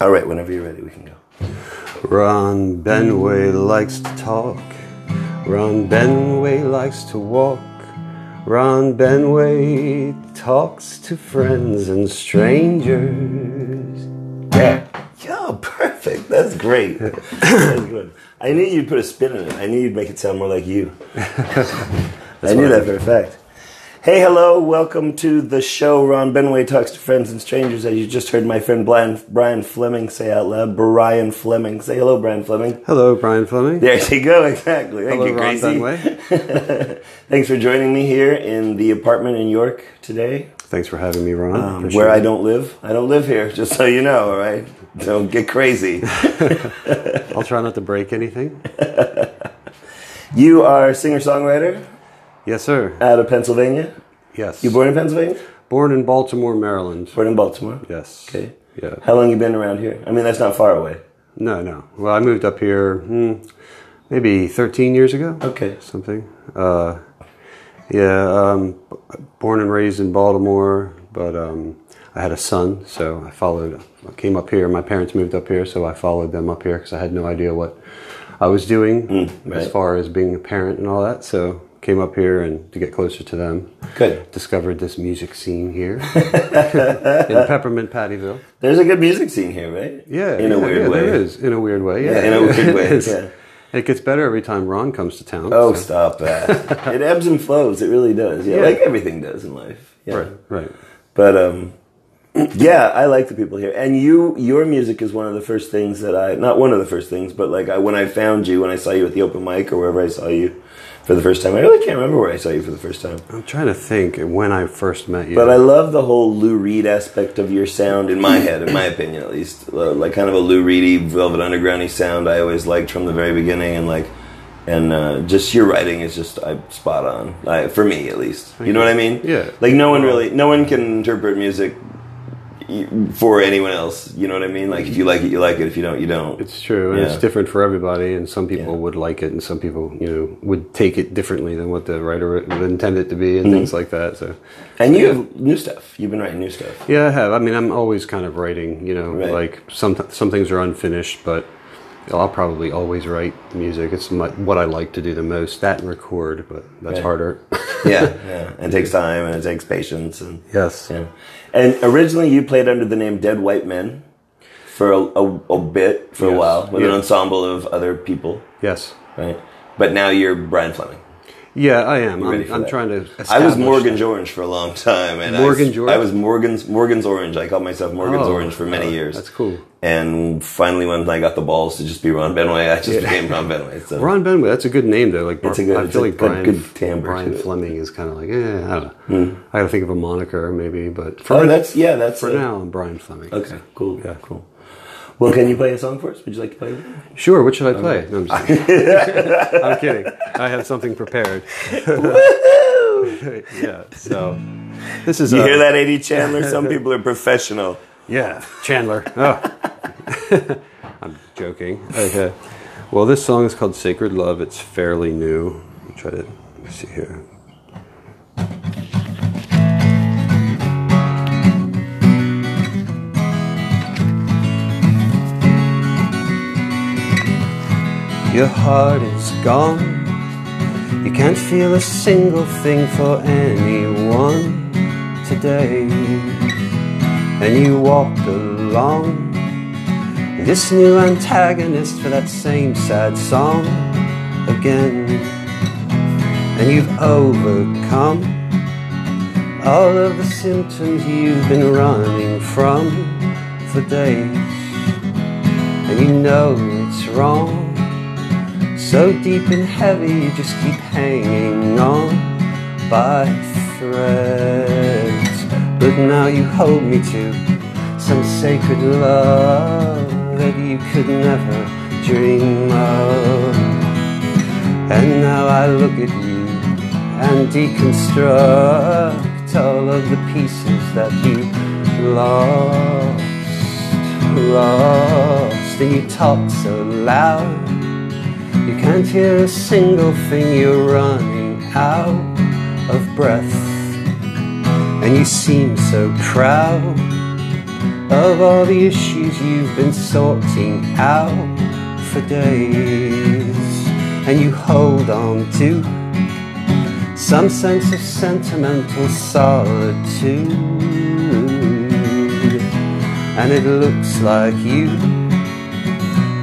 All right, whenever you're ready, we can go. Ron Benway likes to talk. Ron Benway likes to walk. Ron Benway talks to friends and strangers. Yeah. Yo, perfect. That's great. That's good. I knew you'd put a spin in it. I knew you'd make it sound more like you. I knew that for a fact. Hey, hello, welcome to the show. Ron Benway talks to friends and strangers. As you just heard my friend Brian, Brian Fleming say out loud, Brian Fleming. Say hello, Brian Fleming. Hello, Brian Fleming. There you go, exactly. Thank Hello, you, Ron. Benway. Thanks for joining me here in the apartment in York today, Thanks for having me, Ron. um, where I don't live. I don't live here, just so you know, all right? Don't get crazy. I'll try not to break anything. You are a singer songwriter Yes, sir. out of Pennsylvania. Yes. You born in Pennsylvania? Born in Baltimore, Maryland. Born in Baltimore. Yes. Okay. Yeah. How long you been around here? I mean, that's not far away. No, no. Well, I moved up here hmm, maybe 13 years ago. Okay. Something. Uh, yeah, um, born and raised in Baltimore, but um, I had a son, so I followed. I came up here. My parents moved up here, so I followed them up here because I had no idea what I was doing Mm, right. as far as being a parent and all that. So came up here and to get closer to them. Good. Discovered this music scene here in Peppermint Pattyville. There's a good music scene here, right? Yeah, In a weird yeah, way. There is in a weird way. Yeah, Yeah, in a weird way, yeah. It gets better every time Ron comes to town. Oh, so- stop that. it ebbs and flows. It really does. Yeah, Yeah. like everything does in life. Yeah. right, right. But um, yeah, I like the people here, and you. Your music is one of the first things that I not one of the first things, but like I, when I found you, when I saw you at the open mic or wherever I saw you for the first time. I really can't remember where I saw you for the first time. I'm trying to think when I first met you. But I love the whole Lou Reed aspect of your sound, in my head, in my opinion at least. Uh, Like kind of a Lou Reedy, Velvet Undergroundy sound I always liked from the very beginning, and like, and uh, just your writing is just I, spot on, I, for me at least. You know what I mean? Yeah. Like no one really, no one can interpret music for anyone else. You know what I mean? Like if you like it, you like it. If you don't, you don't. it's true, and Yeah. it's different for everybody. And some people Yeah. would like it, and some people, you know, would take it differently than what the writer would intend it to be, and Mm-hmm. things like that. So, and you have new stuff. You've been writing new stuff. yeah, I have. I mean, I'm always kind of writing. You know, Right. like some some things are unfinished, but I'll probably always write music. It's my, what I like to do the most. That and record, but that's Right. harder. Yeah, yeah. And it takes time and it takes patience and. yes. Yeah. And originally you played under the name Dead White Men for a, a, a bit, for a while, with an ensemble of other people, Yes. right? But now you're Brian Fleming. Yeah, I am. I'm, I'm trying to. I was establish Morgan that. George for a long time, and Morgan I, George? I was Morgan's Morgan's Orange. I called myself Morgan's Oh, Orange for many oh, years. That's cool. And finally, when I got the balls to just be Ron Benway, I just became Ron Benway. So Ron Benway, that's a good name though. Like It's a good- I feel like good- Brian, good timbre Brian. Fleming is kind of like, eh, I don't know. I got to think of a moniker maybe, but for oh, that's yeah, that's for a- now, I'm Brian Fleming. Okay, cool. Yeah. cool. Well, can you play a song for us? Would you like to play? it? Sure. What should I play? No, I'm, just kidding. I'm kidding. I have something prepared. yeah. So this is You uh, hear that, AD Chandler? Some people are professional. Yeah, Chandler. Oh. I'm joking. Okay. Well, this song is called Sacred Love. It's fairly new. I'll try to see here. Your heart is gone. You can't feel a single thing for anyone today. And you walk along this new antagonist for that same sad song again. And you've overcome all of the symptoms you've been running from for days. And you know it's wrong so deep and heavy you just keep hanging on by threads but now you hold me to some sacred love that you could never dream of. And now I look at you and deconstruct all of the pieces that you lost, lost. And you talk so loud, you can't hear a single thing, you're running out of breath. And you seem so proud of all the issues you've been sorting out for days, and you hold on to some sense of sentimental solitude, and it looks like you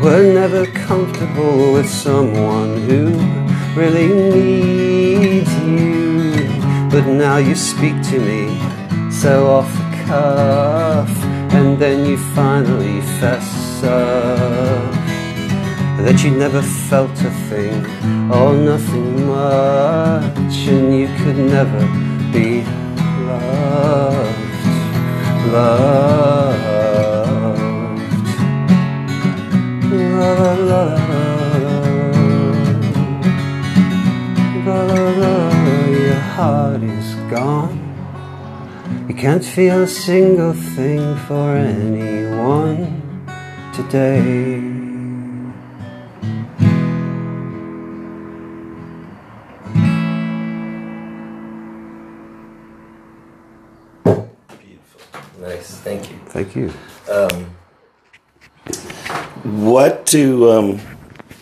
were never comfortable with someone who really needs you. But now you speak to me so off the cuff, and then you finally fess up that you never felt a thing or nothing much, and you could never be loved, loved. Can't feel a single thing for anyone today. Beautiful. Nice. Thank you. Thank you. What to um,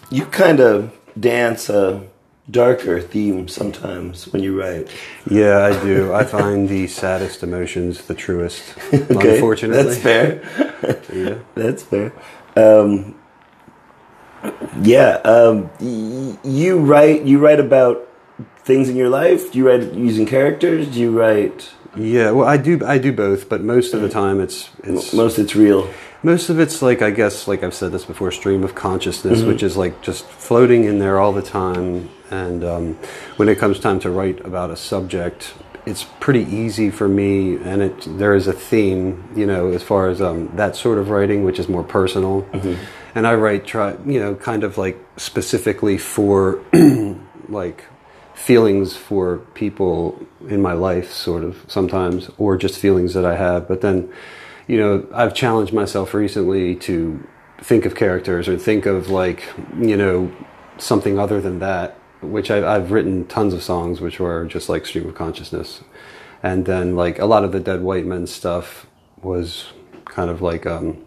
you kind of dance a darker theme sometimes when you write. Yeah, I do. I find the saddest emotions the truest. Okay, Unfortunately, that's fair. Yeah. That's fair. Um, yeah, um, y- you write. You write about things in your life. Do you write using characters? Do you write? Yeah, well, I do. I do both, but most of the time, it's it's Most it's real. most of it's like I guess, like I've said this before, stream of consciousness, Mm-hmm. which is like just floating in there all the time. And um, when it comes time to write about a subject, it's pretty easy for me, and it there is a theme, you know, as far as um, that sort of writing, which is more personal. Mm-hmm. And I write, try, you know, kind of like specifically for like feelings for people in my life, sort of sometimes, or just feelings that I have. But then, you know, I've challenged myself recently to think of characters or think of like, you know, something other than that, which I've, I've written tons of songs which were just like stream of consciousness. And then, like, a lot of the Dead White Men stuff was kind of like, um,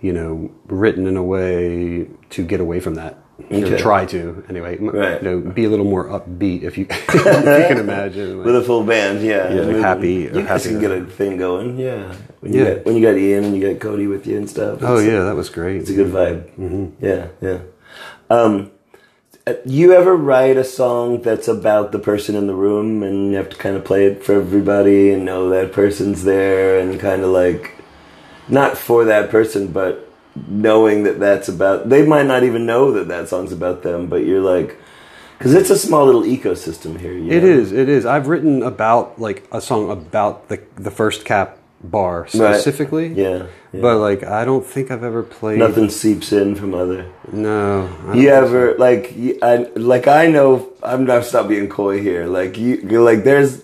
you know, written in a way to get away from that. Or Okay. try to, anyway. Right. You know, be a little more upbeat if you, if you can imagine. Like- With a full band, yeah. Yeah, like happy- You guys happy can get a thing going, yeah. When you Yeah. got when you got Ian and you got Cody with you and stuff. oh, yeah, that was great. It's a good vibe. Mm-hmm. Yeah, yeah. Um, Uh, you ever write a song that's about the person in the room and you have to kind of play it for everybody and know that person's there and kind of like, not for that person, but knowing that that's about, they might not even know that that song's about them, but you're like, because it's a small little ecosystem here. You It know? is. It is. I've written about like a song about the the first cap bar specifically. Yeah. yeah. But like, I don't think I've ever played. Nothing seeps in from other. No. You ever like you- I like I know I'm not stop being coy here. Like you you're like there's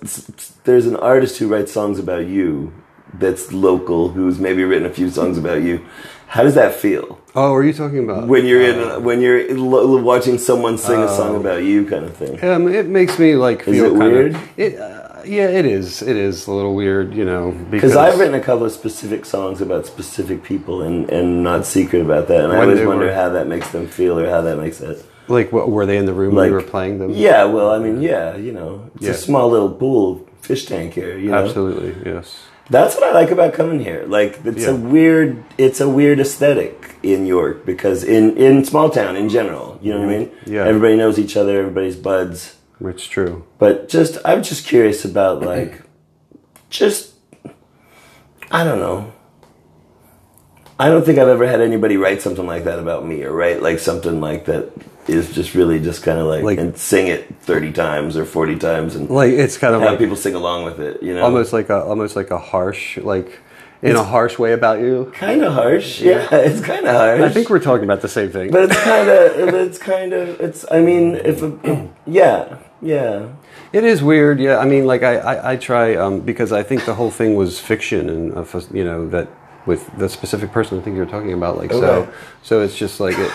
there's an artist who writes songs about you that's local who's maybe written a few songs about you. How does that feel Oh, are you talking about when you're in when you're lo- watching someone sing a song about you kind of thing? Um, it makes me like feel it kind weird? Of, it, uh, yeah, it is. It is a little weird, you know, because I've written a couple of specific songs about specific people and and not secret about that, and I always wonder were- how that makes them feel or how that makes it. like, what were they in the room when Like you were playing them? Yeah, well, I mean, yeah, you know, it's Yeah. a small little pool fish tank here. You know, absolutely. Yes. That's what I like about coming here. Like it's a weird it's a weird aesthetic in York because in in small town in general, you know what I mean? Mm-hmm. Yeah. Everybody knows each other, everybody's buds. It's true. But just I'm just curious about like just I don't know. I don't think I've ever had anybody write something like that about me or write like something like that is just really just kind of like, Like- and sing it 30 times or 40 times and Like it's kind of have like people sing along with it, you know? almost like a almost like a harsh like in a harsh way about you. kind of harsh. Yeah, it's kind of harsh. I think we're talking about the same thing. but it's kind of it's kind of it's I mean if, if yeah yeah It is weird, yeah. I mean, like I, I, I try um, because I think the whole thing was fiction, and uh, you know that with the specific person I think you're talking about. Like so, Okay. so it's just like it,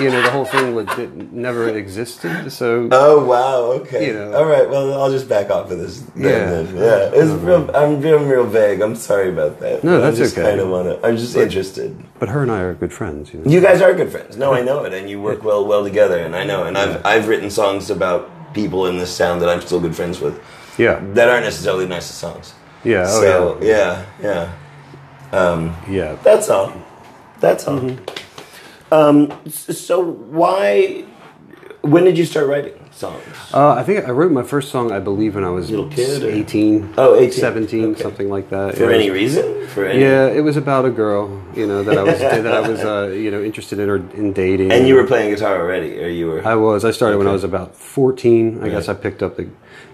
you know, the whole thing was it never existed. So Oh wow! Okay. You know. All right. Well, I'll just back off of this. then, Yeah. then. Yeah. It's real, I'm being real vague. I'm sorry about that. No, I that's just okay. Kind of wanna. I'm just interested. but her and I are good friends. You know? You guys are good friends. No, I know it, and you work well well together, and I know. And I've I've written songs about people in this town that I'm still good friends with Yeah, that aren't necessarily the nicest songs. yeah, oh so yeah, yeah, yeah. Yeah. That's all. That's all. Mm-hmm. Um, so why? When did you start writing songs? Uh, I think I wrote my first song, I believe, when I was a Little kid, or- 18, Oh, 18. 17, Okay. something like that. For any reason? For any? Yeah, it was about a girl, you know, that I was that I was, uh, you know, interested in or in dating. And you were playing guitar already, or you were? I was. I started when I was about 14. I guess I picked up the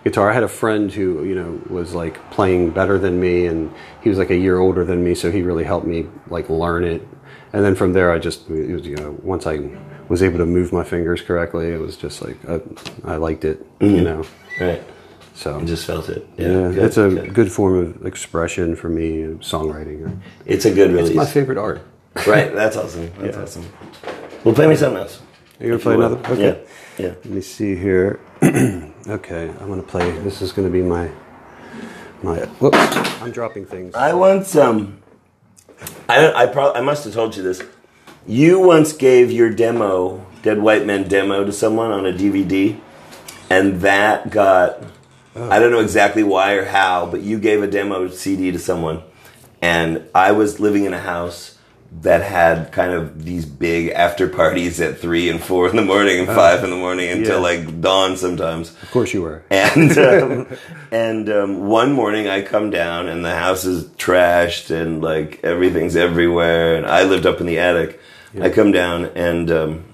guitar. I had a friend who, you know, was like playing better than me and he was like a year older than me, so he really helped me like learn it. And then from there I just it was, you know, once I was able to move my fingers correctly, it was just like I, I liked it, you mm-hmm. know. right. So I just felt it. yeah, Yeah, good, it's a good. good form of expression for me, songwriting. It's a good release. It's my favorite art. right. That's awesome. That's awesome. Well, play me something else. You gonna play another? Okay. Yeah. Yeah. Let me see here. okay, I'm gonna play. This is gonna be my my. Whoops! I'm dropping things. I once um, I don't, I probably I must have told you this. You once gave your demo, Dead White Men demo, to someone on a DVD, and that got. I don't know exactly why or how, but you gave a demo CD to someone, and I was living in a house that had kind of these big after parties at three and four in the morning and five in the morning until Yeah. like dawn sometimes. Of course you were. And um, and um, one morning I come down and the house is trashed and like everything's everywhere. And I lived up in the attic. I come down and um,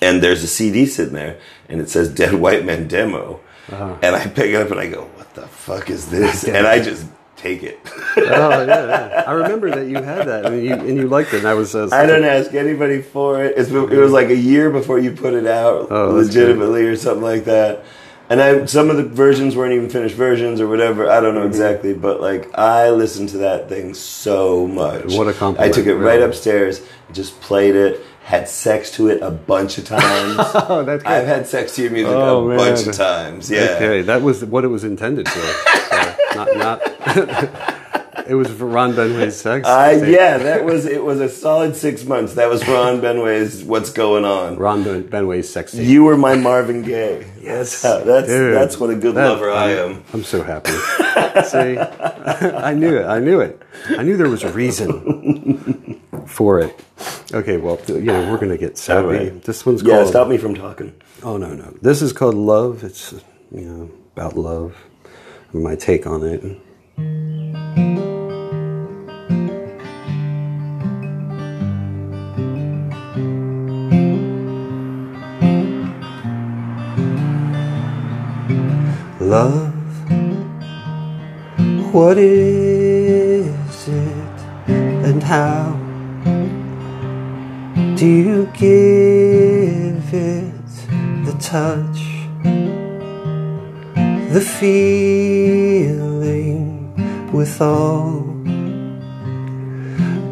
and there's a CD sitting there and it says "Dead White Men Demo," and I pick it up and I go, "What the fuck is this?" and I just take it. oh yeah, yeah. I remember that you had that and you and you liked it. And I was. Uh, I don't ask anybody for it. It's, it was like a year before you put it out, Oh, legitimately, or something like that. And I, some of the versions weren't even finished versions or whatever. I Mm-hmm. don't know exactly, but like I listened to that thing so much. What a compliment, I took it right upstairs, just played it, had sex to it a bunch of times. Oh, that's good. I've had sex to your music Oh, a man. bunch of times. Yeah. Okay, that was what it was intended for. So, not not. it was for Ron Benway's sex. Uh, yeah, that was it. Was a solid six months. That was Ron Benway's "What's Going On." Ron ben, Benway's sex. tape. You were my Marvin Gaye. That's how, that's Dude, that's what a good that- lover I am. I'm so happy. See, I knew it. I knew it. I knew there was a reason for it. Okay, well, you know, we're gonna get sappy. right. This one's Yeah, called. stop me from talking. Oh no, no. This is called Love. It's you know about love. My take on it. Love. What is it and how do you give it the touch, the feeling with all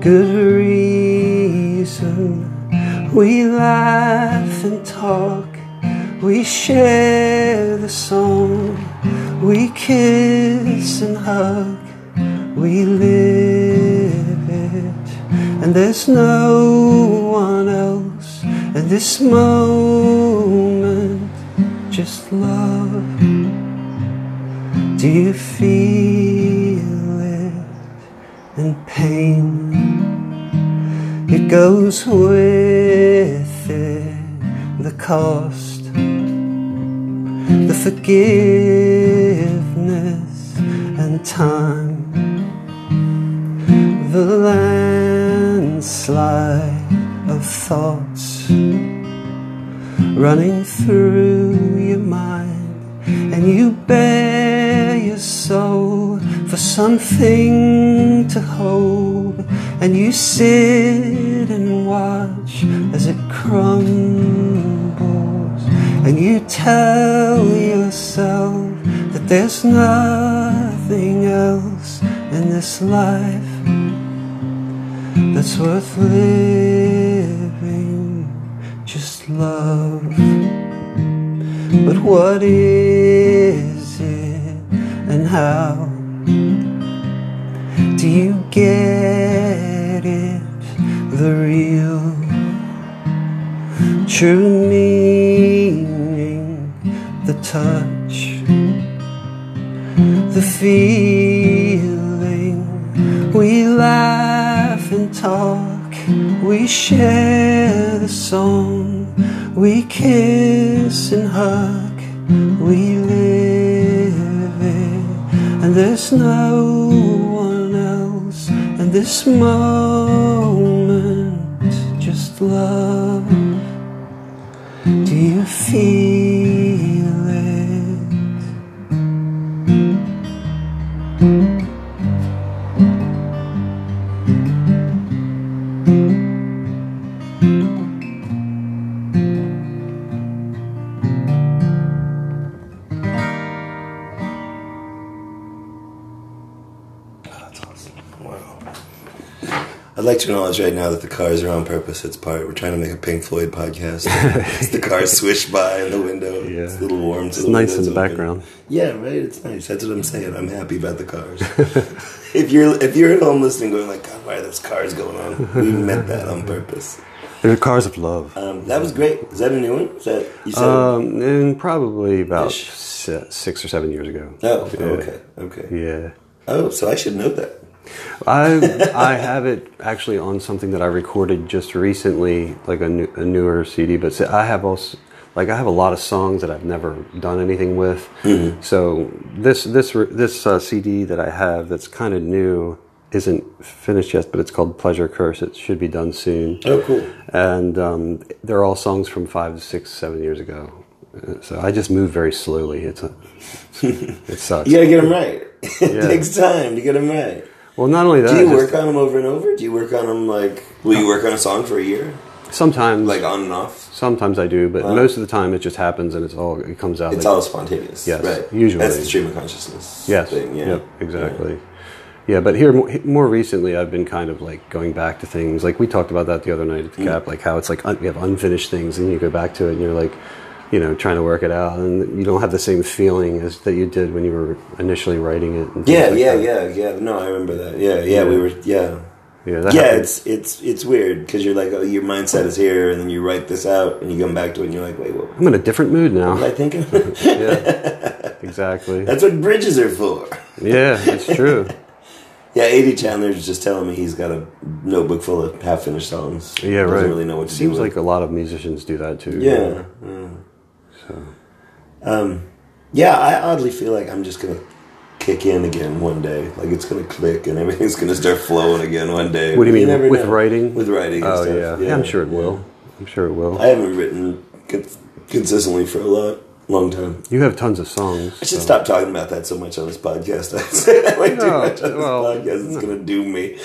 good reason? We laugh and talk, we share the song, we kiss and hug, we live and there's no one else in this moment, just love. Do you feel it? In pain? It goes with it, the cost, the forgiveness. And time, the landslide of thoughts running through your mind, and you bare your soul for something to hold, and you sit and watch as it crumbles, and you tell yourself that there's nothing else in this life that's worth living, just love. But what is it and how do you get it? The real, true meaning, the touch, the feeling. We and talk, we share the song, we kiss and hug, we live it, and there's no one else, and this moment just love. Do you feel to acknowledge right now that the cars are on purpose. It's part. We're trying to make a Pink Floyd podcast. the cars swish by in the window. Yeah. It's a little warm. It's nice in the open. background. Yeah, right. It's nice. That's what I'm saying. I'm happy about the cars. if you're if you're at home listening, going like, God, why are those cars going on? We meant that on purpose. They're cars of love. Um, that was great. Is that a new one? Is that you said? Um, and probably about six or seven years ago. oh, yeah. okay, okay. Yeah. Oh, so I should know that. I I have it actually on something that I recorded just recently, like a, new, a newer CD. But I have also like I have a lot of songs that I've never done anything with. So this this this uh, CD that I have that's kind of new isn't finished yet, but it's called Pleasure Curse. It should be done soon. Oh, cool. and um, they're all songs from five, six, seven years ago. So I just move very slowly. It's a, it sucks. You gotta get them right. it takes time to get them right. Well, not only that, Do you just work on them over and over? Do you work on them like? Will you work on a song for a year, sometimes, like on and off? sometimes I do, but Wow. most of the time it just happens and it's all it comes out. It's like, all spontaneous. Yes, right. usually. that's the stream of consciousness. yes, thing. Yeah. yep, exactly. Yeah. but here more, more recently, I've been kind of like going back to things like we talked about that the other night at the Mm. Cap, like how it's like un- you have unfinished things and you go back to it and you're like, you know, trying to work it out and you don't have the same feeling as that you did when you were initially writing it. Yeah, like yeah, that. yeah, yeah. No, I remember that. Yeah, yeah. We Yeah. were. Yeah. Yeah, that yeah, it's it's it's weird because you're like, oh, your mindset is here, and then you write this out, and you come back to it, and you're like, wait, what I'm in a different mood now. I thinking? yeah, exactly. That's what bridges are for. Yeah, it's true. Yeah, AD Chandler's just telling me he's got a notebook full of half finished songs. Yeah, Doesn't right. really know what to Seems do. like a lot of musicians do that too. yeah, yeah. So Um, yeah, I oddly feel like I'm just gonna kick in again one day. Like it's gonna click and everything's gonna start flowing again one day. What do you mean, never with know. writing? With writing. And Oh stuff. yeah. yeah, I'm sure it will. I'm sure it will. I haven't written consistently for a lot, long time. You have tons of songs. I should so- stop talking about that so much on this podcast. I say that way too No, much on this well, podcast. It's gonna doom me.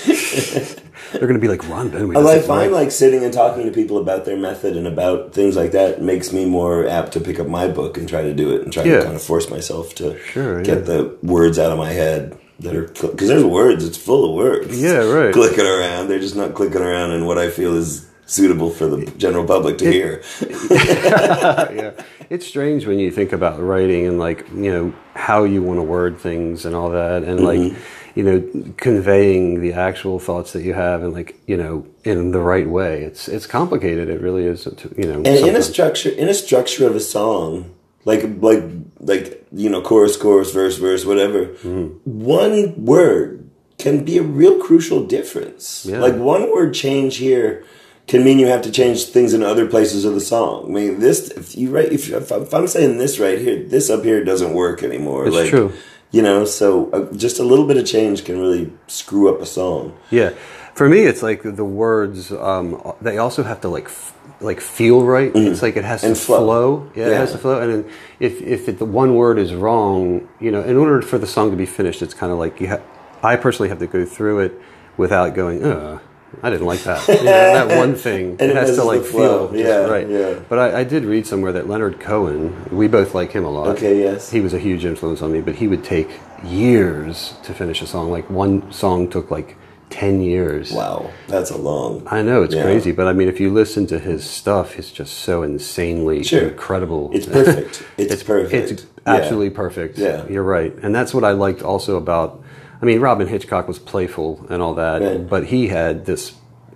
They're going to be like Ron Benway. Although I find write." like sitting and talking to people about their method and about things like that makes me more apt to pick up my book and try to do it and try Yeah. to kind of force myself to Sure, get yeah. the words out of my head that are because there's words. It's full of words. Yeah, right. Clicking around. They're just not clicking around in what I feel is suitable for the general public to hear. yeah, it's strange when you think about writing and like you know how you want to word things and all that, and like Mm-hmm. you know conveying the actual thoughts that you have and like you know in the right way. It's it's complicated. It really is. You know, And in a structure, in a structure of a song, like like like you know, chorus, chorus, verse, verse, whatever. Mm-hmm. One word can be a real crucial difference. Yeah. Like one word change here can mean you have to change things in other places of the song. I mean, this if you write if, if, if I'm saying this right here, this up here doesn't work anymore. It's like, true. You know, so uh, just a little bit of change can really screw up a song. Yeah, for me, it's like the words. Um, they also have to like f- like feel right. It's like it has Mm-hmm. And to flow. flow. Yeah, it has to flow. And then if if it, the one word is wrong, you know, in order for the song to be finished, it's kind of like you. Ha- I personally have to go through it without going. Ugh. I didn't like that. You know, that one thing. And it it has to like feel Yeah, right. yeah. But I, I did read somewhere that Leonard Cohen. We both like him a lot. Okay, yes. He was a huge influence on me, but he would take years to finish a song. Like one song took like 10 years. Wow, that's a long. I know it's Yeah. crazy, but I mean, if you listen to his stuff, it's just so insanely Sure. incredible. It's perfect. It's, perfect. It's absolutely perfect. Yeah. you're right, and that's what I liked also about. I mean, Robyn Hitchcock was playful and all that, Right. but he had this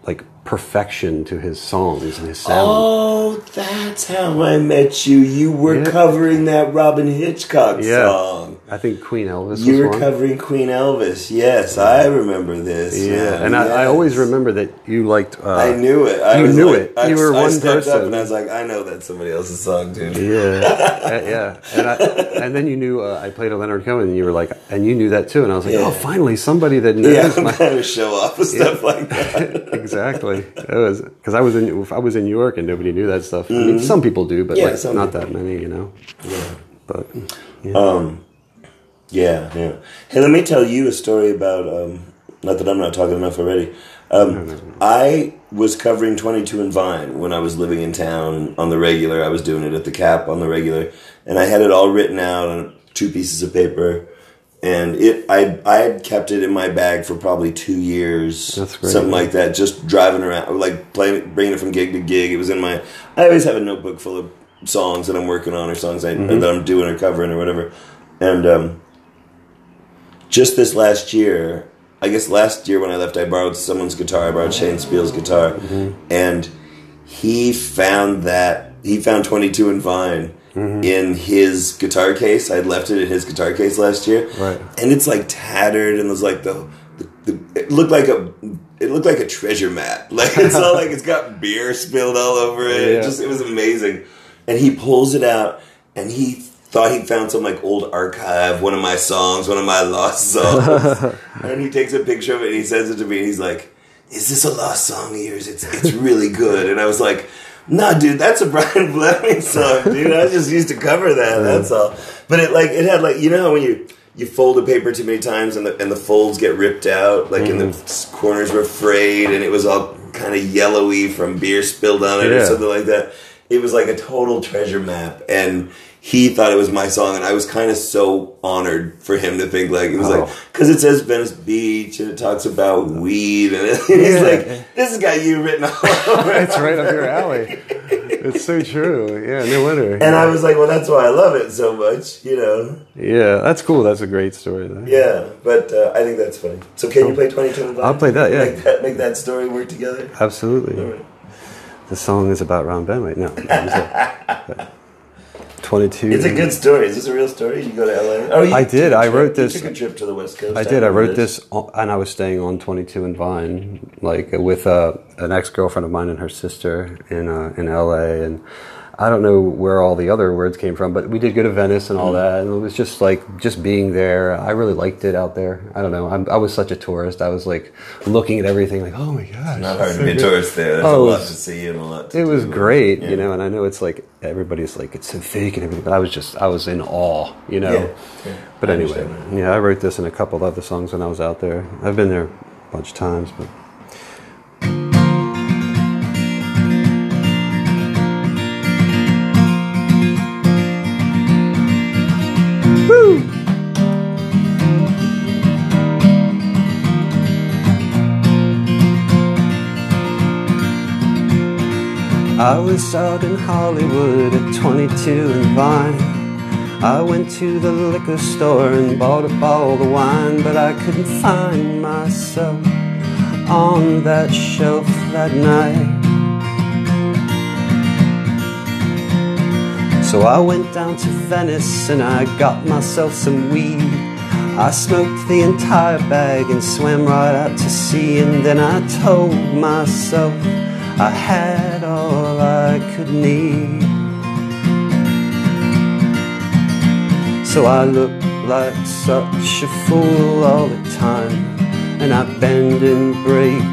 like perfection to his songs and his sound. Oh, that's how I met you. You were Yeah. covering that Robyn Hitchcock Yeah. song. I think Queen Elvis. You was were one. covering Queen Elvis. Yes, I remember this. Yeah, now. and I, I always remember that you liked. Uh, I knew it. I you knew like- it. I, You were I one person. and I was like, I know that's somebody else's song, dude. Yeah, Uh, yeah, and I, and then you knew uh, I played a Leonard Cohen, and you were like, and you knew that too, and I was like, Yeah. oh, finally somebody that knows Yeah, I'm my show off stuff like that. exactly. It was because I was in I was in New York and nobody knew that stuff. I mean, some people do, but Mm-hmm. Yeah, like not people. that many, you know. Yeah. But Yeah, yeah. Yeah. Hey, let me tell you a story about. Um, not that I'm not talking enough already. Um, I was covering 22 and Vine when I was living in town on the regular. I was doing it at the Cap on the regular, and I had it all written out on two pieces of paper. And it, I, I had kept it in my bag for probably two years, That's great. something like that. Just driving around, like playing, bringing it from gig to gig. It was in my. I always have a notebook full of songs that I'm working on, or songs I, that I'm doing or covering or whatever. And um, just this last year, I guess last year when I left, I borrowed someone's guitar. I borrowed Shane Spiel's guitar, mm-hmm. and he found that he found 22 and Vine mm-hmm. in his guitar case. I'd left it in his guitar case last year, Right. And it's like tattered, and there's like the, the, the it looked like a it looked like a treasure map. Like it's all like it's got beer spilled all over it. It just it was amazing. And he pulls it out, and he thought he found some like old archive, one of my songs, one of my lost songs. and he takes a picture of it and he sends it to me, and he's like, "Is this a lost song of yours? It's it's really good." And I was like. Nah, dude, that's a Brian Fleming song, dude. I just used to cover that. That's all. But it like it had like you know how when you you fold a paper too many times and the and the folds get ripped out, like and the mm-hmm. corners were frayed and it was all kind of yellowy from beer spilled on it or something like that. It was like a total treasure map, and he thought it was my song, and I was kind of so honored for him to think like it was like Oh. because it says Venice Beach and it talks about weed, and he's Yeah. like, "This has got you written all over." it's right up your alley. It's so true. Yeah, no wonder. And I was like, well, that's why I love it so much, you know. yeah, that's cool. That's a great story. Though. Yeah, but uh, I think that's funny. So can you play 22 and Vine? I'll play that, yeah. Make that, make that story work together. Absolutely. Right. The song is about Ron Benway. No, it was a- twenty-two. It's a good story. Is this a real story? You go to LA? Oh, you I did. I a I trip- wrote you this- took a trip to the West Coast. I did. I wrote this, and I was staying on 22 and Vine, like with uh, an ex girlfriend of mine and her sister in uh, in LA, and I don't know where all the other words came from, but we did go to Venice and all mm-hmm. that, and it was just like just being there. I really liked it out there. I don't know. I'm, I was such a tourist. I was like looking at everything, like, oh my gosh, Not hard it's to be a tourist there. There's Oh, a it lot was- to see and a lot. It was do. great, Yeah. you know, and I know it's like everybody's like it's so fake and everything, but I was just I was in awe, you know. Yeah, yeah. But anyway, yeah, I wrote this and a couple other songs when I was out there. I've been there a bunch of times, but I was out in Hollywood at 22 and Vine. I went to the liquor store and bought up all the wine, but I couldn't find myself on that shelf that night. So I went down to Venice and I got myself some weed. I smoked the entire bag and swam right out to sea, and then I told myself I had all I could need. So I look like such a fool all the time, and I bend and break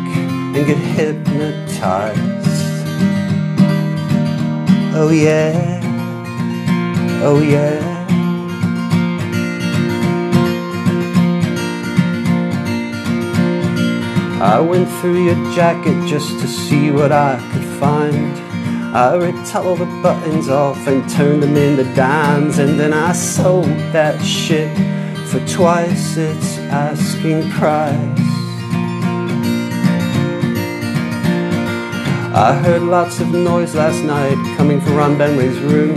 and get hypnotized. Oh yeah, oh yeah. I went through your jacket just to see what I could find. I ripped all the buttons off and turned them into dimes, and then I sold that shit for twice its asking price. I heard lots of noise last night coming from Ron Benley's room.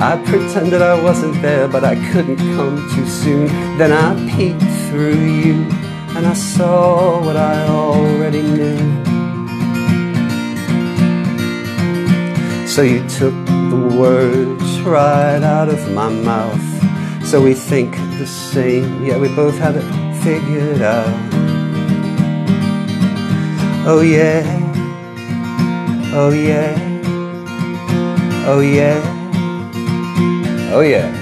I pretended I wasn't there, but I couldn't come too soon. Then I peeked through you and I saw what I already knew. So you took the words right out of my mouth. So we think the same, yeah, we both have it figured out. Oh yeah, oh yeah, oh yeah, oh yeah.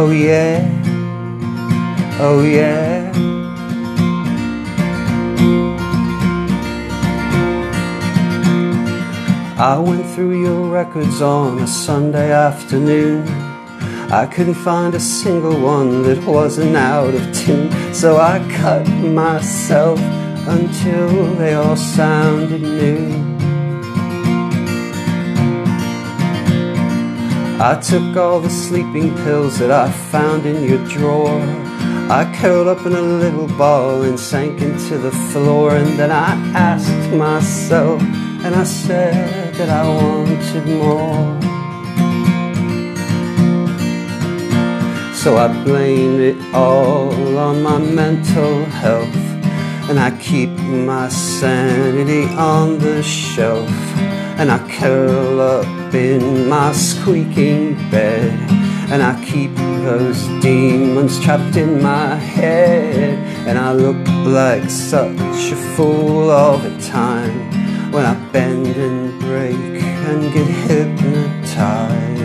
Oh yeah, oh yeah. I went through your records on a Sunday afternoon. I couldn't find a single one that wasn't out of tune, so I cut myself until they all sounded new. I took all the sleeping pills that I found in your drawer. I curled up in a little ball and sank into the floor. And then I asked myself, and I said that I wanted more. So I blamed it all on my mental health. And I keep my sanity on the shelf. And I curl up in my squeaking bed. And I keep those demons trapped in my head. And I look like such a fool all the time when I bend and break and get hypnotized.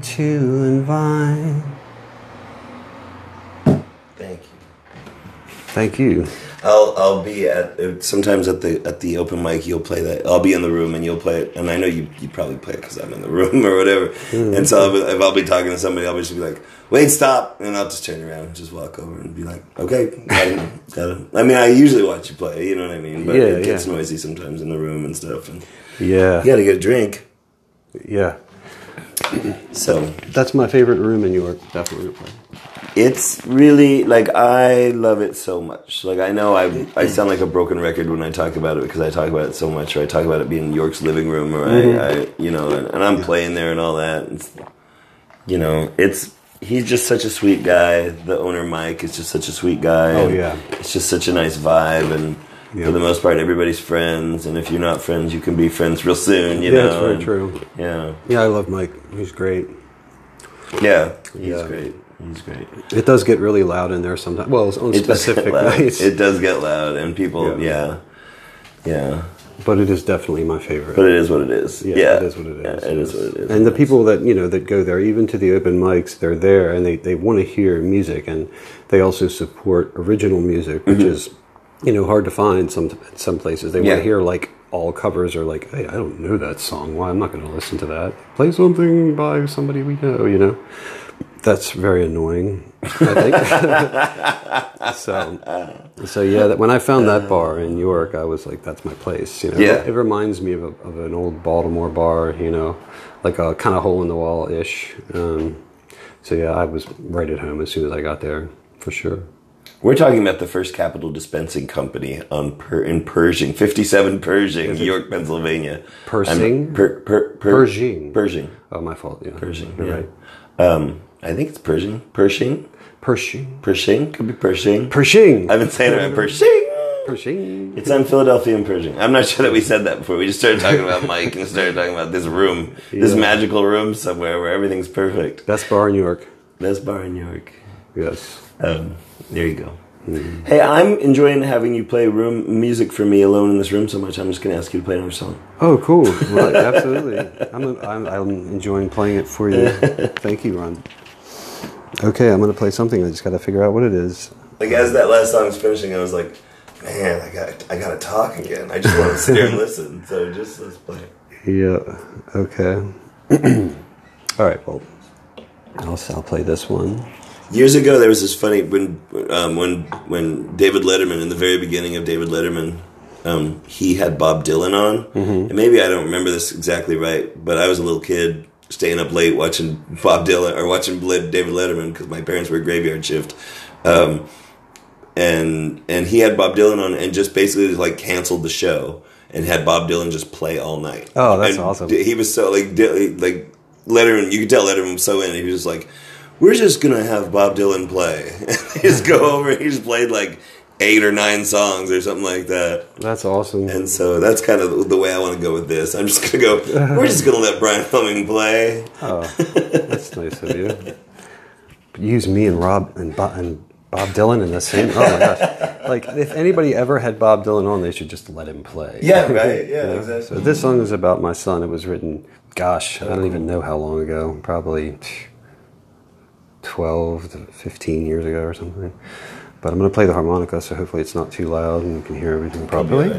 22 and Vine. Thank you. Thank you. I'll I'll be at sometimes at the at the open mic you'll play that I'll be in the room and you'll play it and I know you you probably play it because I'm in the room or whatever Mm-hmm. and so I'll be, if I'll be talking to somebody I'll just be like wait stop and I'll just turn around and just walk over and be like okay got it, got it. I mean I usually watch you play you know what I mean but Yeah, it gets yeah. noisy sometimes in the room and stuff and Yeah. you got to get a drink Yeah. So That's my favorite room in York. Definitely. It's really like I love it so much. Like I know I I sound like a broken record when I talk about it because I talk about it so much, or I talk about it being York's living room, or I, mm-hmm. I you know, and, and I'm playing there and all that. It's, you know, it's he's just such a sweet guy. The owner Mike is just such a sweet guy. Oh, yeah. it's just such a nice vibe and. Yeah. For the most part, everybody's friends, and if you're not friends, you can be friends real soon. You Yeah, know, it's very and- true. Yeah, Yeah, I love Mike. He's great. yeah, he's Yeah. great. He's great. It does get really loud in there sometimes. Well, it's on It specific nights. It does get loud, and people, Yeah. yeah, but it is definitely my favorite. But it is what it is. Yeah, Yeah, it is what it is. Yeah, it is what it is. and the people that you know that go there, even to the open mics, they're there and they, they want to hear music, and they also support original music, which mm-hmm. is you know hard to find some some places. They want to hear like all covers or like, hey, I don't know that song. Why I'm not going to listen to that. Play something by somebody we know. You know, that's very annoying. I think. so, so yeah. That, when I found that bar in York, I was like, "That's my place." You know, Yeah. it reminds me of, a, of an old Baltimore bar. You know, like a kind of hole in the wall ish. Um, so yeah, I was right at home as soon as I got there, for sure. We're talking about the first capital dispensing company on per, in Pershing, 57 Pershing, New York, Pennsylvania. Persing? I'm- Per, per, per, Pershing. Pershing. Oh, my fault. Yeah, Pershing. You're yeah. right. Um, I think it's Pershing. Pershing. Pershing. Pershing. Could be Pershing. Pershing. I've been saying it right. Pershing. Pershing. It's on Philadelphia and Pershing. I'm not sure that we said that before. We just started talking about Mike and started talking about this room, this magical room somewhere where everything's perfect. Best bar in New York. Best bar in New York. Yes. Um, there you go. Mm-hmm. Hey, I'm enjoying having you play room music for me alone in this room so much. I'm just going to ask you to play another song. Oh, cool. Well, absolutely. I'm, I'm, I'm enjoying playing it for you. Thank you, Ron. Okay, I'm going to play something. I just got to figure out what it is. Like as that last song was finishing, I was like, man, I got I got to talk again. I just want to sit here and listen. So just let's play. Yeah. Okay. All right. Well, I'll, I'll play this one. Years ago, there was this funny when um, when when David Letterman in the very beginning of David Letterman, um, he had Bob Dylan on, and maybe I don't remember this exactly right, but I was a little kid staying up late watching Bob Dylan or watching David Letterman because my parents were graveyard shift, um, and and he had Bob Dylan on and just basically like canceled the show and had Bob Dylan just play all night. Oh, that's And awesome. He was so like like Letterman. You could tell Letterman was so in. He was just like, "We're just gonna have Bob Dylan play." he just go over. and He just played like eight or nine songs or something like that. That's awesome. And so that's kind of the way I want to go with this. I'm just gonna go. We're just gonna let Brian Fleming play. Oh, that's nice of you. But use me and Rob and Bob, and Bob Dylan in the same. Oh my gosh! Like if anybody ever had Bob Dylan on, they should just let him play. Yeah, right. Yeah, You know? exactly. So this song is about my son. It was written, gosh, I don't even know how long ago. Probably twelve to fifteen years ago or something. But I'm going to play the harmonica, so hopefully it's not too loud and you can hear everything properly.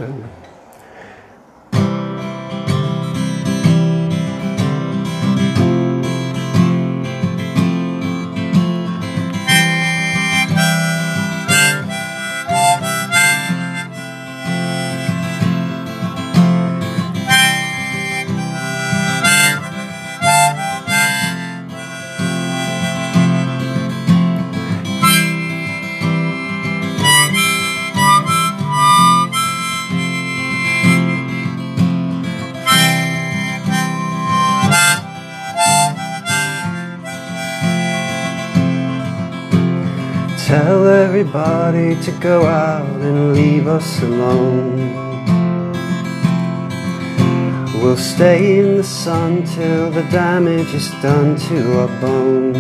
Everybody to go out and leave us alone. We'll stay in the sun till the damage is done to our bones.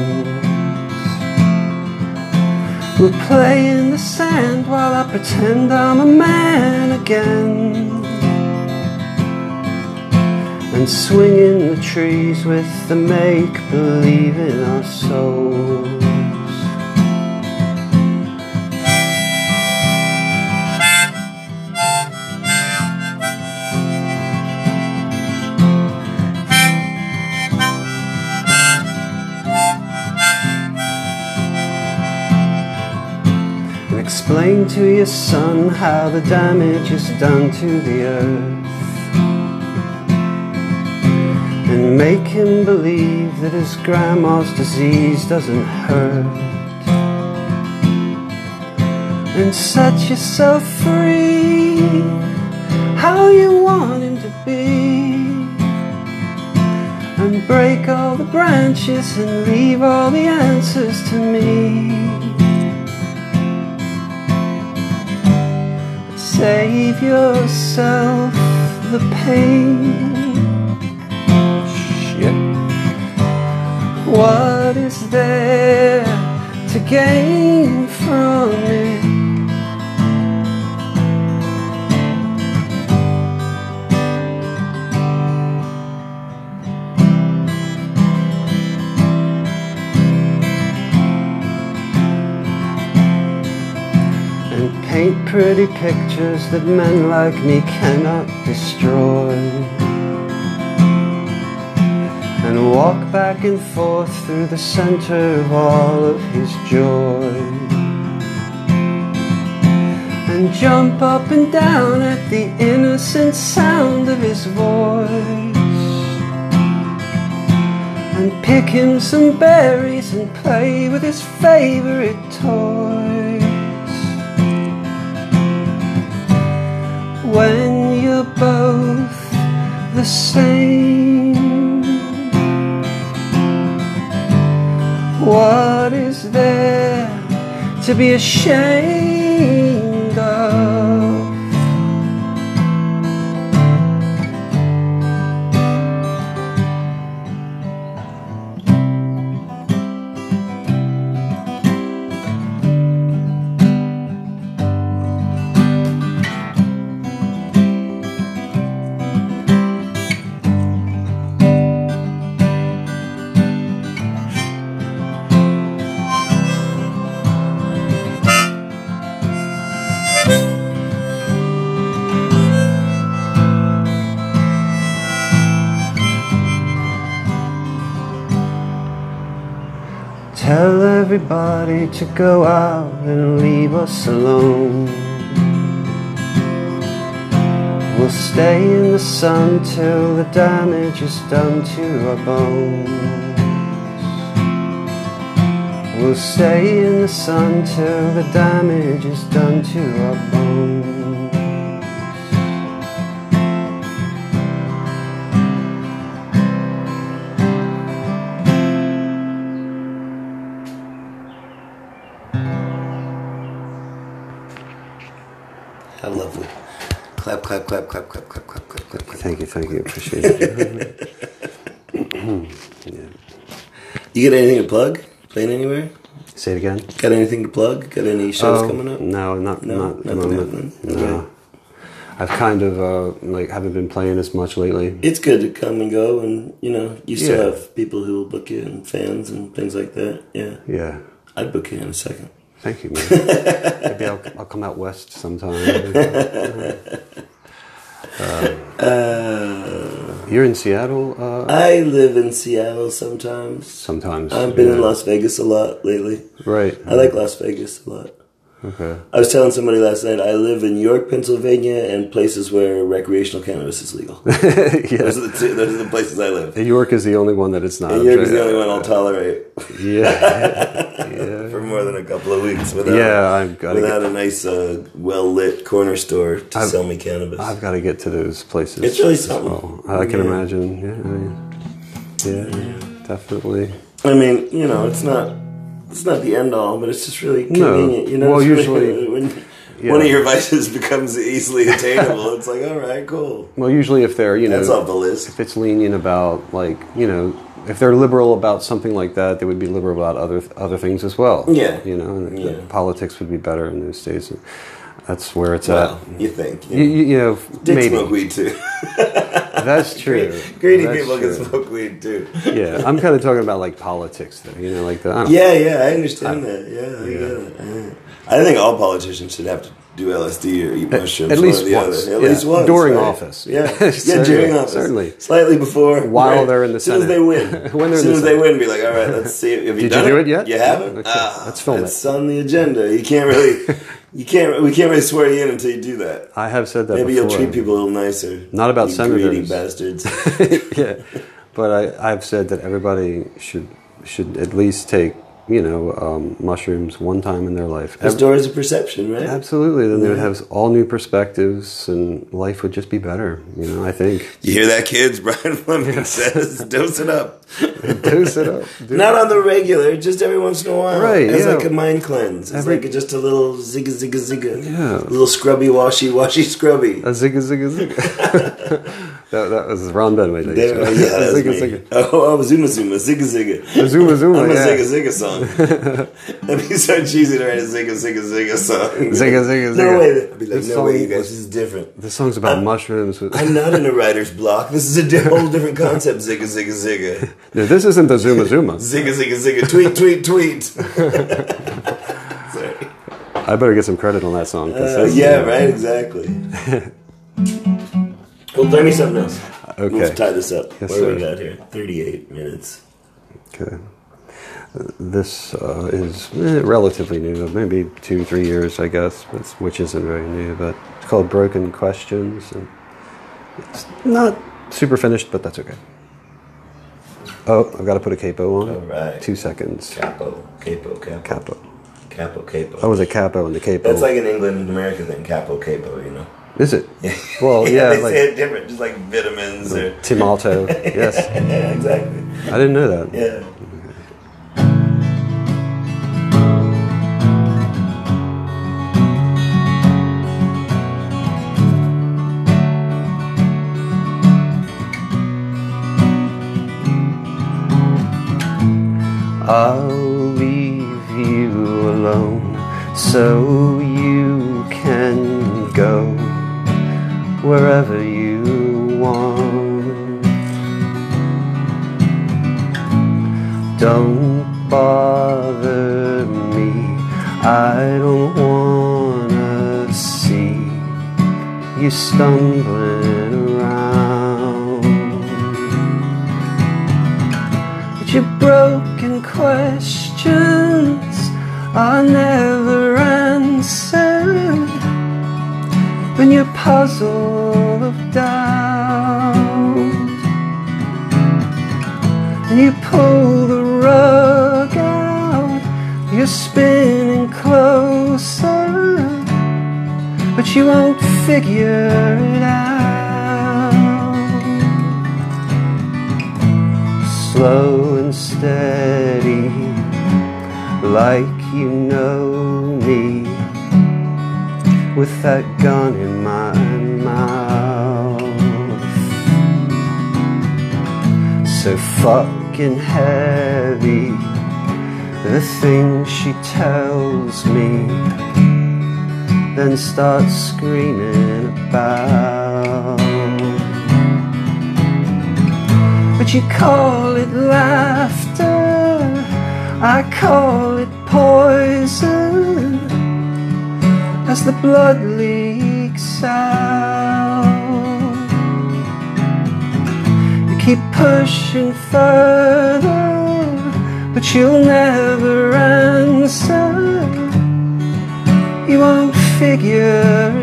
We'll play in the sand while I pretend I'm a man again. And swing in the trees with the make believe in our souls. Explain to your son how the damage is done to the earth. And make him believe that his grandma's disease doesn't hurt. And set yourself free how you want him to be. And break all the branches and leave all the answers to me. Save yourself the pain. Shit. What is there to gain from it? Pretty pictures that men like me cannot destroy. And walk back and forth through the center of all of his joy. And jump up and down at the innocent sound of his voice. And pick him some berries and play with his favorite toys. When you're both the same. What is there to be ashamed To go out and leave us alone. We'll stay in the sun till the damage is done to our bones. We'll stay in the sun till the damage is done to our bones. clap, clap, clap, clap, clap, clap, clap. Thank you, thank you. Appreciate it. yeah. You got anything to plug? Playing anywhere? Say it again. Got anything to plug? Got any shows um, coming up? No, not no, not the moment. No. Okay. I've kind of uh, like haven't been playing as much lately. It's good to come and go, and you know you still yeah. have people who will book you and fans and things like that. Yeah. Yeah. I'd book you in a second. Thank you, man. Maybe I'll, I'll come out west sometime. Uh, You're in Seattle uh, I live in Seattle sometimes. sometimes. I've been in. Las Vegas a lot lately. Right. I like Las Vegas a lot. Okay. I was telling somebody last night I live in York, Pennsylvania, and places where recreational cannabis is legal. yeah. Those are the two, those are the places I live. New York is the only one that it's not. And York is the only one I'll tolerate Yeah. yeah. for more than a couple of weeks without Yeah, I've got without get. a nice, uh, well lit corner store to I've- sell me cannabis. I've got to get to those places. It's really something. So, I can Yeah. imagine. Yeah. Mean, yeah. Definitely. I mean, you know, it's not it's not the end all, but it's just really No. convenient. You know, Well, really- usually- when yeah. one of your vices becomes easily attainable, it's like, all right, cool. Well, usually if they're you know That's off the list. if it's lenient about like you know if they're liberal about something like that, they would be liberal about other other things as well. Yeah. you know, and Yeah. politics would be better in those states. That's where it's Well, at. you think? You, you, you know, Did maybe smoke weed too. that's true. Greedy That's people true. can smoke weed too. Yeah, I'm kind of talking about like politics, though. You know, like the I don't Yeah, yeah, I understand that. Yeah, I get it. I, I think all politicians should have to do LSD or eat mushrooms. at one least once. Other. At Yeah. least once During right? office. Yeah, Yeah, yeah, certainly, during office. certainly. slightly before, While right. they're in the as soon as they win. When they're as in soon the as they win, be like, all right, let's see. Have you Did you do it yet? You haven't? Okay, Ah, let's film it. it's on the agenda. You can't really, you can't. We can't really swear you in until you do that. I have said that Maybe before. you'll treat people a little nicer. Not about you senators. bastards. yeah, but I, I've said that everybody should should at least take you know um, mushrooms one time in their life. The Doors of Perception, right? Absolutely, then they would have all new perspectives, and life would just be better. You know, I think. You hear that, kids? Brian Fleming says, "Dose it up." Dose it up. Do Not on the regular, just every once in a while. Right, It's yeah. like a mind cleanse. It's Every- like just a little zigga zigga zigga. Yeah. little scrubby washy washy scrubby. A zigga zigga zigga. that, that was Ron Benway. that There, used to- yeah, that's zigga zigga. Oh, oh, Zuma Zuma, Zigga Zigga. Zuma Zuma, I'm a yeah. Zigga Zigga song. That'd be so cheesy to write a Zigga Zigga Zigga song. Zigga zigga No zigga. way. I'd be like, This no way, you guys. was- This is different. The song's about mushrooms. with- I'm not in a writer's block. This is a di- whole different concept. Zigga Zigga Zigga. No, this isn't the Zuma Zuma. Zigga Zigga Zigga. Tweet tweet tweet. Sorry. I better get some credit on that song. Uh, yeah, right, exactly. Well, play me something else. Okay. Let's tie this up. Yes, Where we got here? 38 minutes. Okay. Uh, This uh, is eh, relatively new, maybe two, three years, I guess, but, which isn't very new. But it's called Broken Questions, and it's not super finished, but that's okay. Oh, I've got to put a capo on. All right. Two seconds. Capo, capo, capo. Capo. Capo, capo. I was a capo and the capo. That's like an England and American thing. Capo, capo, you know? Is it? Well, yeah, they like say it different, just like vitamins or. Tim Alto. yes, yeah, exactly. I didn't know that. Yeah. I'll leave you alone so stumbling around. But your broken questions are never answered. When you're puzzled of doubt. And you pull the rug out you're spinning closer. But you won't figure it out. Slow and steady like you know me. With that gun in my mouth. So fucking heavy, the things she tells me, then start screaming about. But you call it laughter, I call it poison as the blood leaks out. You keep pushing further, but you'll never answer. You won't figure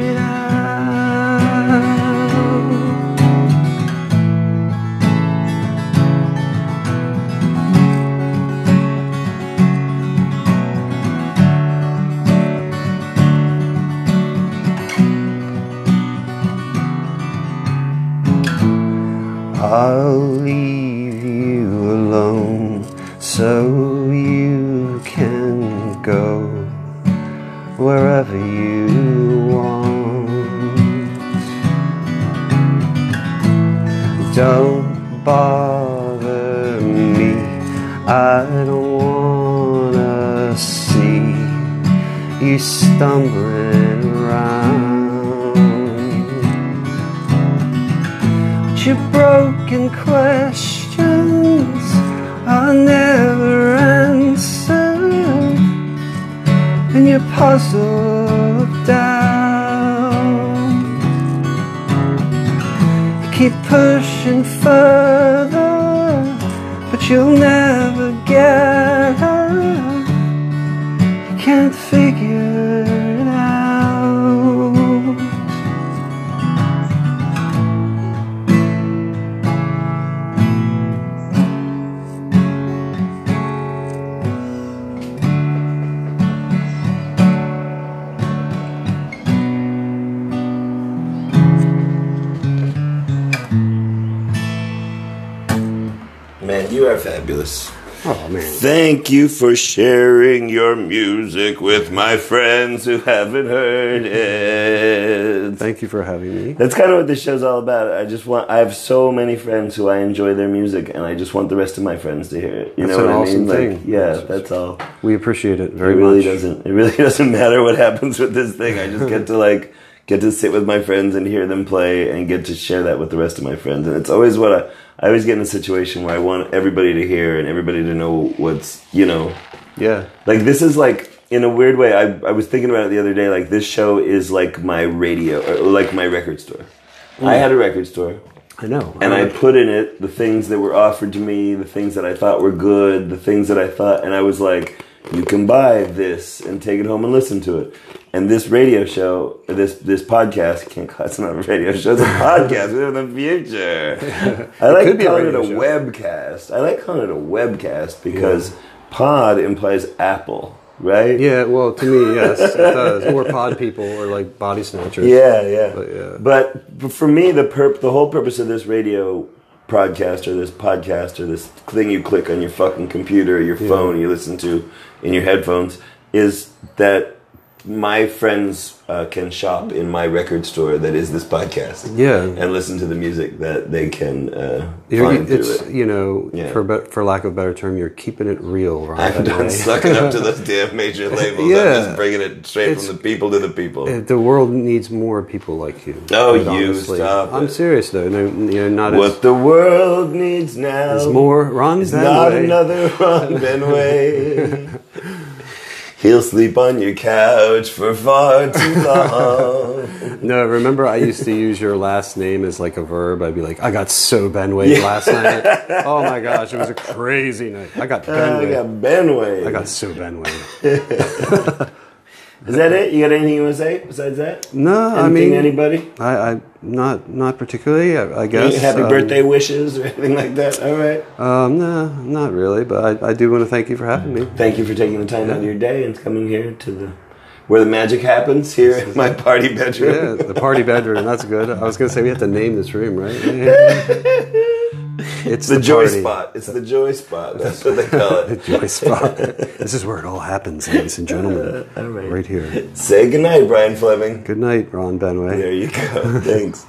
you are fabulous. Oh man. Thank you for sharing your music with my friends who haven't heard it. Thank you for having me. That's kind of what this show's all about. I just want. I have so many friends who I enjoy their music, and I just want the rest of my friends to hear it. You That's know an what I awesome mean? Like, thing. yeah, That's- all. We appreciate it very It really much. doesn't. It really doesn't matter what happens with this thing. I just get to like get to sit with my friends and hear them play, and get to share that with the rest of my friends. And it's always what I. I always get in a situation where I want everybody to hear and everybody to know what's you know Yeah. like this is like in a weird way. I I was thinking about it the other day. Like this show is like my radio, or like my record store. I mm. had a record store, I know. and I put in it the things that were offered to me, the things that I thought were good, the things that I thought, and I was like, you can buy this and take it home and listen to it. And this radio show, this this podcast, can't call it's not a radio show, it's a podcast. We're in the future. I like a calling it a show. webcast. I like calling it a webcast because pod implies Apple, right? Yeah, well, to me, yes, it does. Or pod people, or like body snatchers. Yeah, yeah. But, yeah. But for me, the perp, the whole purpose of this radio broadcast or this podcast or this thing you click on your fucking computer or your phone you listen to in your headphones is that my friends uh, can shop in my record store that is this podcast. Yeah. And listen to the music that they can uh, You're, find through it's it. you know, Yeah. for be- for lack of a better term, you're keeping it real, right? I'm done sucking up to those damn major labels. Yeah. I'm just bringing it straight It's- from the people to the people. The world needs more people like you. Oh, you honestly. stop I'm it. serious though. No, you know, not what the world needs now as, as more Ron is not another Ron Benway. He'll sleep on your couch for far too long. No, remember I used to use your last name as like a verb. I'd be like, I got so Benway last night. Oh my gosh, it was a crazy night. I got I Benway. got Benway. I got so Benway. Is that it? You got anything you want to say besides that? No, I mean, anybody? I, I not not particularly. I, I Any guess. happy um, birthday wishes or anything like that? All right. Um, no, not really. But I, I do want to thank you for having me. Thank you for taking the time out of your day and coming here to the where the magic happens here in my party bedroom. Yeah, the party bedroom. That's good. I was gonna say we have to name this room, right? It's the, joy party. spot. It's the joy spot. That's what they call it. The joy spot. this is where it all happens, ladies and gentlemen. All right. Right here. Say goodnight, Brian Fleming. Good night, Ron Benway. There you go. Thanks.